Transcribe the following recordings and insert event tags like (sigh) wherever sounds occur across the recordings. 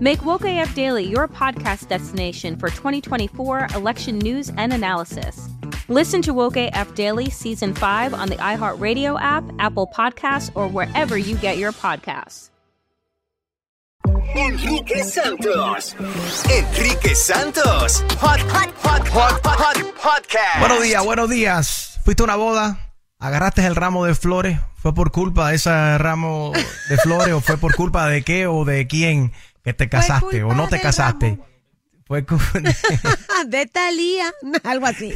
Make Woke AF Daily your podcast destination for 2024 election news and analysis. Listen to Woke AF Daily Season 5 on the iHeartRadio app, Apple Podcasts, or wherever you get your podcasts. Enrique Santos. Enrique Santos. Hot, hot, hot, hot, hot, podcast. Buenos días, buenos días. ¿Fuiste a una boda? ¿Agarraste el ramo de flores? ¿Fue por culpa de ese ramo de flores o fue por culpa de qué o de quién que te casaste o no te casaste? Fue (laughs) (laughs) de Talía, (laughs) algo así.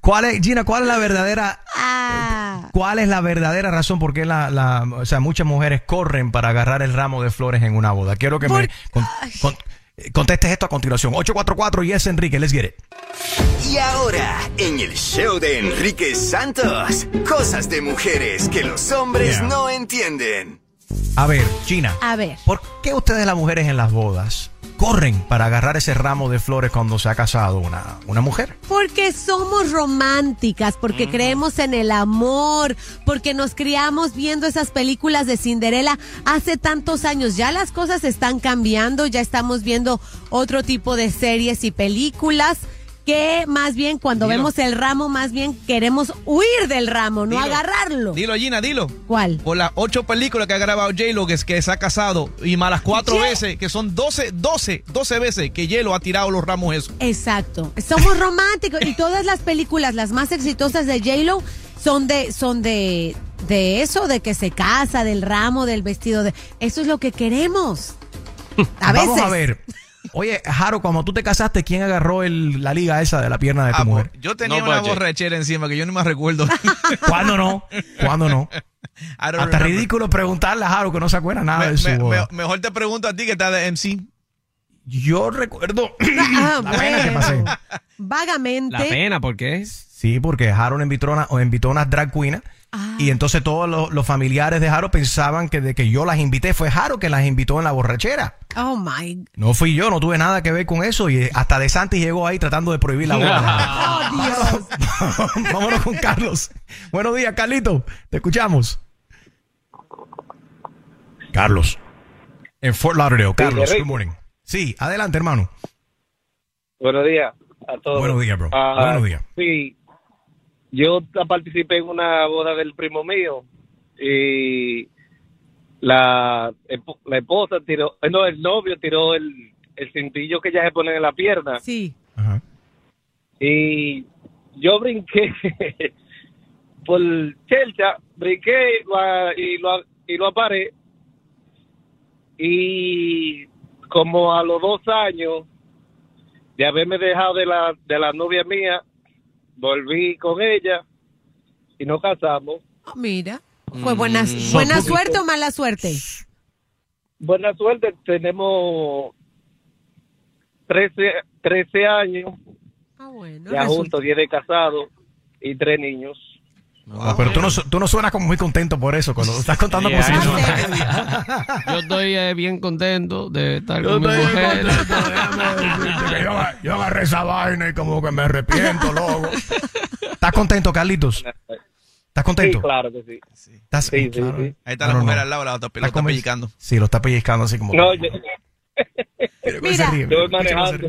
¿Cuál es, Gina, cuál es la verdadera, ah. cuál es la verdadera razón por qué la, la, o sea, muchas mujeres corren para agarrar el ramo de flores en una boda? Quiero que me con, con, contestes esto a continuación. 844 y es Enrique, let's get it. Y ahora, en el show de Enrique Santos, cosas de mujeres que los hombres Yeah. no entienden. A ver, Gina. A ver. ¿Por qué ustedes las mujeres en las bodas corren para agarrar ese ramo de flores cuando se ha casado una, una mujer? Porque somos románticas, porque creemos en el amor, porque nos criamos viendo esas películas de Cinderela hace tantos años. Ya las cosas están cambiando, ya estamos viendo otro tipo de series y películas que más bien cuando Dilo. vemos el ramo, más bien queremos huir del ramo, no Dilo. agarrarlo. Dilo, Gina, dilo. ¿Cuál? Por las ocho películas que ha grabado J-Lo, que, es- que se ha casado, y más las cuatro ¿Qué? veces, que son 12, 12, 12 veces que J-Lo ha tirado los ramos esos. Exacto. Somos románticos y todas las películas, las más exitosas de J-Lo, son de, son de, de eso, de que se casa, del ramo, del vestido. De, eso es lo que queremos. (laughs) A veces. Vamos a ver. Oye, Jaro, cuando tú te casaste, ¿quién agarró el- la liga esa de la pierna de tu Ah, mujer? pues, yo tenía No, una Pache. borrachera encima que yo no me recuerdo. (laughs) ¿Cuándo no? ¿Cuándo no? (laughs) Hasta remember. ridículo preguntarle a Jaro que no se acuerda nada Me- de su me- boda. me- mejor te pregunto a ti que estás de MC. Yo recuerdo (coughs) Ah, la pena que pasé. Vagamente. ¿por qué? Sí, porque Harold invitó, una, invitó unas drag queens Ah. y entonces todos los, los familiares de Harold pensaban que de que yo las invité fue Harold que las invitó en la borrachera. Oh my. No fui yo, no tuve nada que ver con eso y hasta De Santi llegó ahí tratando de prohibir la (laughs) boda. Oh, Dios. (laughs) Vámonos con Carlos. Buenos días, Carlito. Te escuchamos. Carlos. En Fort Lauderdale, Carlos. Good morning. Sí, adelante, hermano. Buenos días a todos. Buenos días, bro. Ah, Buenos días. Sí, yo participé en una boda del primo mío y la, la esposa tiró, eh, no, el novio tiró el, el cintillo que ya se pone en la pierna. Sí. Y yo brinqué (laughs) por Chelcha, brinqué y lo, y lo aparé. Y como a los dos años de haberme dejado de la, de la novia mía, volví con ella y nos casamos. Oh, mira. Fue buena, Mm. buena suerte o mala suerte. Buena suerte, tenemos 13, 13 años, Ah, bueno. ya resulta- juntos, 10 de casados y tres niños. No, pero tú no, tú no suenas como muy contento por eso cuando estás contando como si Yeah. una tragedia. Yo estoy eh, bien contento de estar Yo con mi mujer. contento, yo, yo agarré esa vaina y como que me arrepiento, loco. ¿Estás contento, Carlitos? ¿Estás contento? Sí, claro que sí. ¿Estás, Sí, sí, claro. sí. Ahí está la mujer no. al lado, la otra, lo Está está pellizcando. Sí, lo está pellizcando así como... No, yo, Mira. manejando.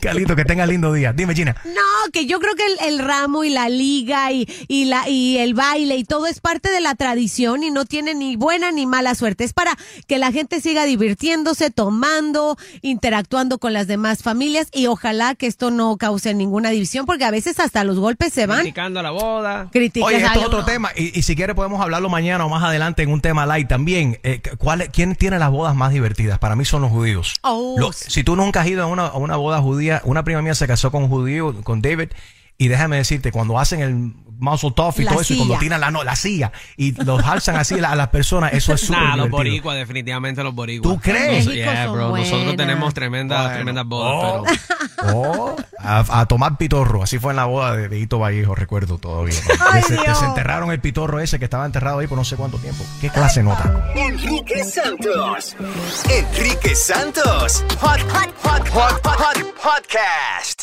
Carlitos, que tenga lindo día. Dime, Gina. No, que yo creo que el, el ramo y la liga y, y, la, y el baile y todo es parte de la tradición y no tiene ni buena ni mala suerte. Es para que la gente siga divirtiéndose, tomando, interactuando con las demás familias y ojalá que esto no cause ninguna división porque a veces hasta los golpes se van. Criticando la boda. Criticas Oye, esto es otro no. tema. Y, y si quiere podemos hablarlo mañana o más adelante en un tema light también. Eh, ¿cuál, es- ¿Quién tiene las bodas más divertidas? Para mí son los judíos. Oh, Lo- si tú nunca has ido a una, a una boda judía, una prima mía se casó con un judío, con David, y déjame decirte, cuando hacen el muzzle tough y La todo eso, y cuando tiran la, no, la silla, y los alzan así a, a las personas, eso es (laughs) súper Nah, los boricuas, definitivamente los boricuas. ¿Tú crees? Nos- yeah, bro. Nosotros tenemos tremendas, Bueno. tremendas Oh. bodas, Oh, a, a tomar pitorro. Así fue en la boda de, de Hito Vallejo, recuerdo todavía. (laughs) Ay, Des- desenterraron el pitorro ese que estaba enterrado ahí por no sé cuánto tiempo. ¿Qué clase nota? Enrique Santos. Enrique Santos. Hot, hot, hot, hot, hot, hot podcast.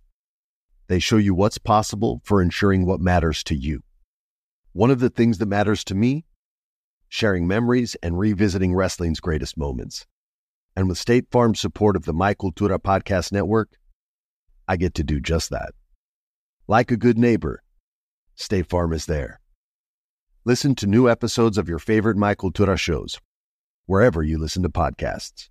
They show you what's possible for ensuring what matters to you. One of the things that matters to me sharing memories and revisiting wrestling's greatest moments. And with State Farm's support of the My Cultura Podcast Network, I get to do just that. Like a good neighbor, State Farm is there. Listen to new episodes of your favorite My Cultura shows, wherever you listen to podcasts.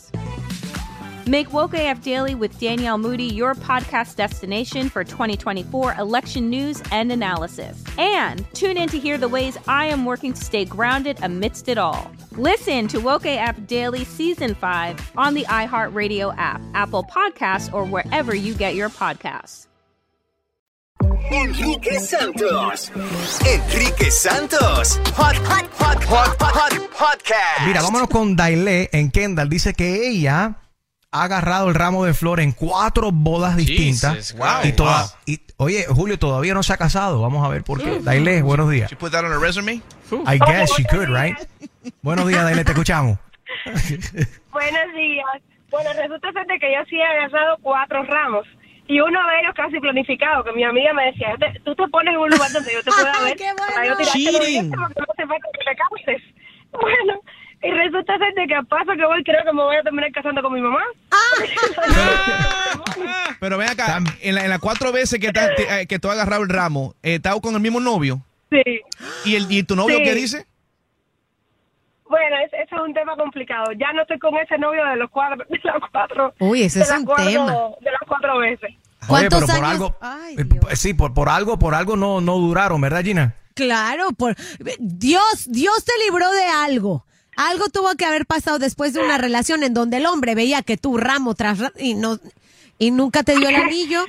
Make Woke AF Daily with Danielle Moody your podcast destination for 2024 election news and analysis. And tune in to hear the ways I am working to stay grounded amidst it all. Listen to Woke AF Daily Season 5 on the iHeartRadio app, Apple Podcasts, or wherever you get your podcasts. Enrique Santos. Enrique Santos. Hot, hot, hot, hot, hot, hot podcast. Mira, vámonos con Daile en Kendall. Dice que ella ha agarrado el ramo de flores en cuatro bodas distintas. Jesus, wow. y toda- Wow. y, oye, Julio todavía no se ha casado. Vamos a ver por qué. Daile, buenos días. You put that on resume? I guess she could, right? Buenos días, Daile, te escuchamos. (laughs) Buenos días. Bueno, resulta ser de que yo sí he agarrado cuatro ramos. Y uno de ellos casi planificado, que mi amiga me decía, "Te- tú te pones en un lugar donde yo te pueda (laughs) ver para yo tirarte los Cheating. dientes porque no te falta que te canses. Bueno, y resulta ser de que a paso que voy creo que me voy a terminar casando con mi mamá. (laughs) Pero ven acá, en, la- en las cuatro veces que, ta- te- eh, que tú has agarrado el ramo, eh, ¿estás con el mismo novio? Sí. ¿Y, el, y tu novio Sí. qué dice? Bueno, es- eso es un tema complicado. Ya no estoy con ese novio de los cuatro, de las cuatro. Uy, ese de es las un cuatro- tema. De las cuatro veces. Oye, pero por años? algo. eh, sí, por, por algo, por algo no, no duraron, ¿verdad, Gina? Claro, por Dios, Dios te libró de algo. Algo tuvo que haber pasado después de una relación en donde el hombre veía que tú ramo tras ramo y no y nunca te dio el (laughs) anillo.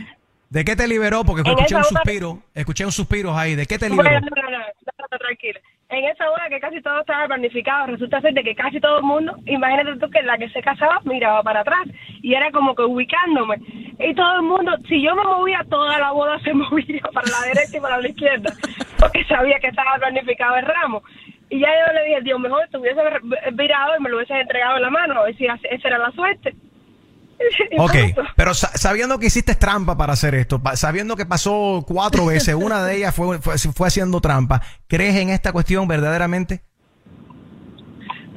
¿De qué te liberó? Porque escuché un suspiro, escuché un suspiro ahí. ¿De qué te liberó? Bueno, no, no, no, no, no, tranquila. En esa hora que casi todo estaba planificado, resulta ser de que casi todo el mundo, imagínate tú que la que se casaba miraba para atrás y era como que ubicándome. Y todo el mundo, si yo me movía, toda la boda se (laughs) movía para la derecha y para la izquierda, porque sabía que estaba planificado el ramo. Y ya yo le dije, Dios, mejor te hubiese virado y me lo hubiese entregado en la mano, a ver si esa era la suerte. (laughs) Ok, pero sa- sabiendo que hiciste trampa para hacer esto, sabiendo que pasó cuatro veces, una de ellas fue, fue, fue haciendo trampa, ¿crees en esta cuestión verdaderamente?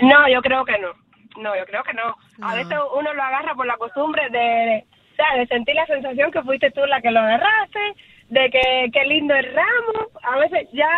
No, yo creo que no. No, yo creo que no. A veces uno lo agarra por la costumbre de, de, de sentir la sensación que fuiste tú la que lo agarraste, de que qué lindo el ramo. A veces ya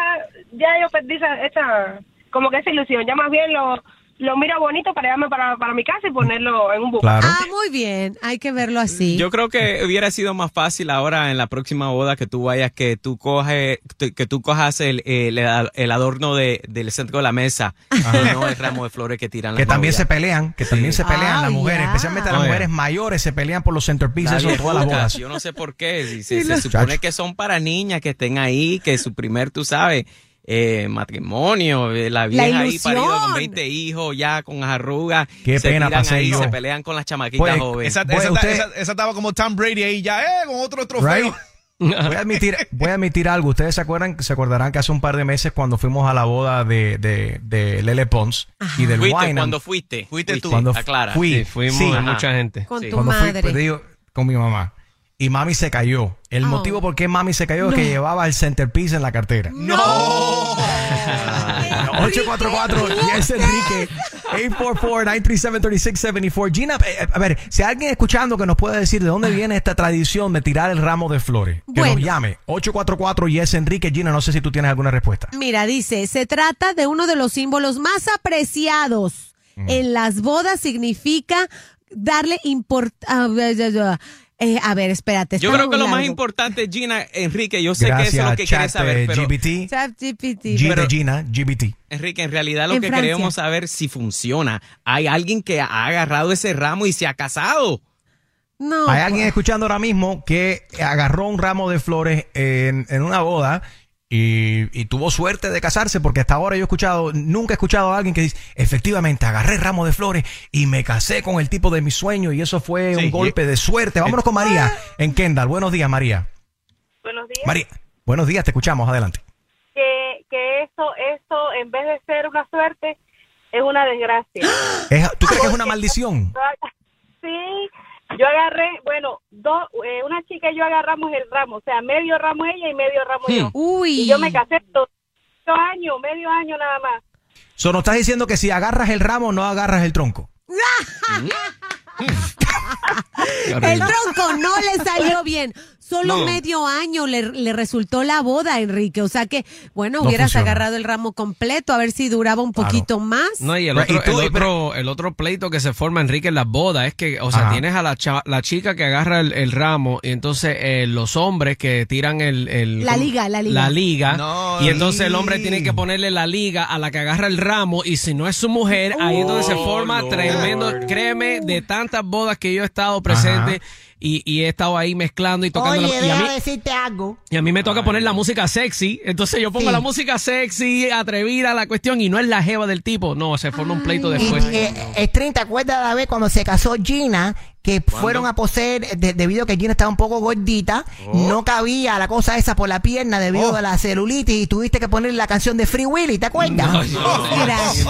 ya yo perdí esa, esa como que esa ilusión. Ya más bien lo, lo miro bonito para llevarme para, para mi casa y ponerlo en un buque. Ah, muy bien, hay que verlo así. Yo creo que hubiera sido más fácil ahora en la próxima boda que tú vayas, que tú coges, que tú cojas el, el, el adorno de, del centro de la mesa, y no el ramo de flores que tiran Que las también novias. se pelean, que también se pelean las mujeres, especialmente las mujeres mayores se pelean por los centerpieces en todas las bodas. Yo no sé por qué. Si se, supone que son para niñas que estén ahí, que su primer, tú sabes, eh, matrimonio, eh, la vieja ahí parida con 20 hijos, ya con arrugas. Qué se pena ahí, yo. se pelean con las chamaquitas Pues, jóvenes. Esa, Bueno, esa- usted- esa- esa estaba como Tom Brady ahí ya, eh, con otro trofeo. Right. (laughs) Voy a admitir, voy a admitir algo. Ustedes se acuerdan, se acordarán que hace un par de meses cuando fuimos a la boda de, de, de Lele Pons y del Fuiste, cuando fuiste. Fuiste tú. Cuando Aclara. fui, Sí, fuimos sí. mucha gente. Con Sí. tu Cuando fui, madre. pues, digo, con mi mamá. Y mami se cayó. El Oh. motivo por qué mami se cayó es que llevaba el centerpiece en la cartera. No. 844 Yes (laughs) Enrique 844-937-3674 Gina, eh, a ver, si hay alguien escuchando que nos puede decir de dónde viene esta tradición de tirar el ramo de flores, que Bueno. nos llame 844 Yes Enrique Gina, no sé si tú tienes alguna respuesta. Mira, dice, se trata de uno de los símbolos más apreciados en las bodas, significa darle importancia. A ver, espérate. Yo creo que lo más importante, Gina, Enrique, yo sé que eso es lo que Gracias, quieres chat, saber, eh, pero GBT. ChatGPT. G Pero- Gina, GBT. Enrique, en realidad lo En que Francia. queremos saber si funciona. Hay alguien que ha agarrado ese ramo y se ha casado. No. Hay alguien escuchando ahora mismo que agarró un ramo de flores en, en una boda y, y tuvo suerte de casarse porque hasta ahora yo he escuchado, nunca he escuchado a alguien que dice, efectivamente, agarré ramo de flores y me casé con el tipo de mi sueño y eso fue Sí, un golpe de suerte. Vámonos con María en Kendall. Buenos días, María. Buenos días. María, buenos días, te escuchamos, adelante. Que, que eso, eso, en vez de ser una suerte, es una desgracia. Es- ¿Tú crees que es una maldición? (laughs) Sí, yo agarré, bueno, dos, eh, una chica y yo agarramos el ramo, o sea, medio ramo ella y medio ramo yo. Uy. Y yo me casé dos, dos años, medio año nada más. So, nos estás diciendo que si agarras el ramo, no agarras el tronco. (laughs) El tronco no le salió bien. Solo No. medio año le, le resultó la boda, Enrique. O sea que, bueno, No hubieras funciona. agarrado el ramo completo a ver si duraba un poquito más. No, y el otro, y tú- el, otro, el otro pleito que se forma, Enrique, en las bodas es que, o sea, Ajá. tienes a la, cha- la chica que agarra el, el ramo y entonces eh, los hombres que tiran el... el- La ¿cómo? liga, la liga. La liga. No, y entonces el hombre tiene que ponerle la liga a la que agarra el ramo y si no es su mujer, ahí entonces se Oh, forma Lord. tremendo. Créeme, de tantas bodas que yo he estado presente y, y he estado ahí mezclando y tocando. la- y a mí, decirte algo. y a mí me toca poner la música sexy. Entonces yo pongo Sí. la música sexy, atrevida la cuestión, y no es la jeva del tipo. No, se forma un pleito Y, después. eh, String, ¿te acuerdas de la vez cuando se casó Gina? Que fueron a poseer, de- debido a que Gina estaba un poco gordita, no cabía la cosa esa por la pierna debido a la celulitis y tuviste que ponerle la canción de Free Willy, ¿te acuerdas? (laughs) Gracias,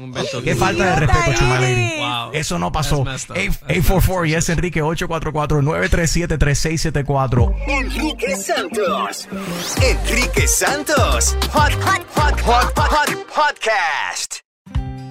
Un beso. Qué falta de respeto, Chumalini. Wow. Eso no pasó. That's messed up. 844 Yes Enrique 844-937-3674. Enrique Santos. Enrique Santos. Hot, hot, hot, hot, hot, podcast.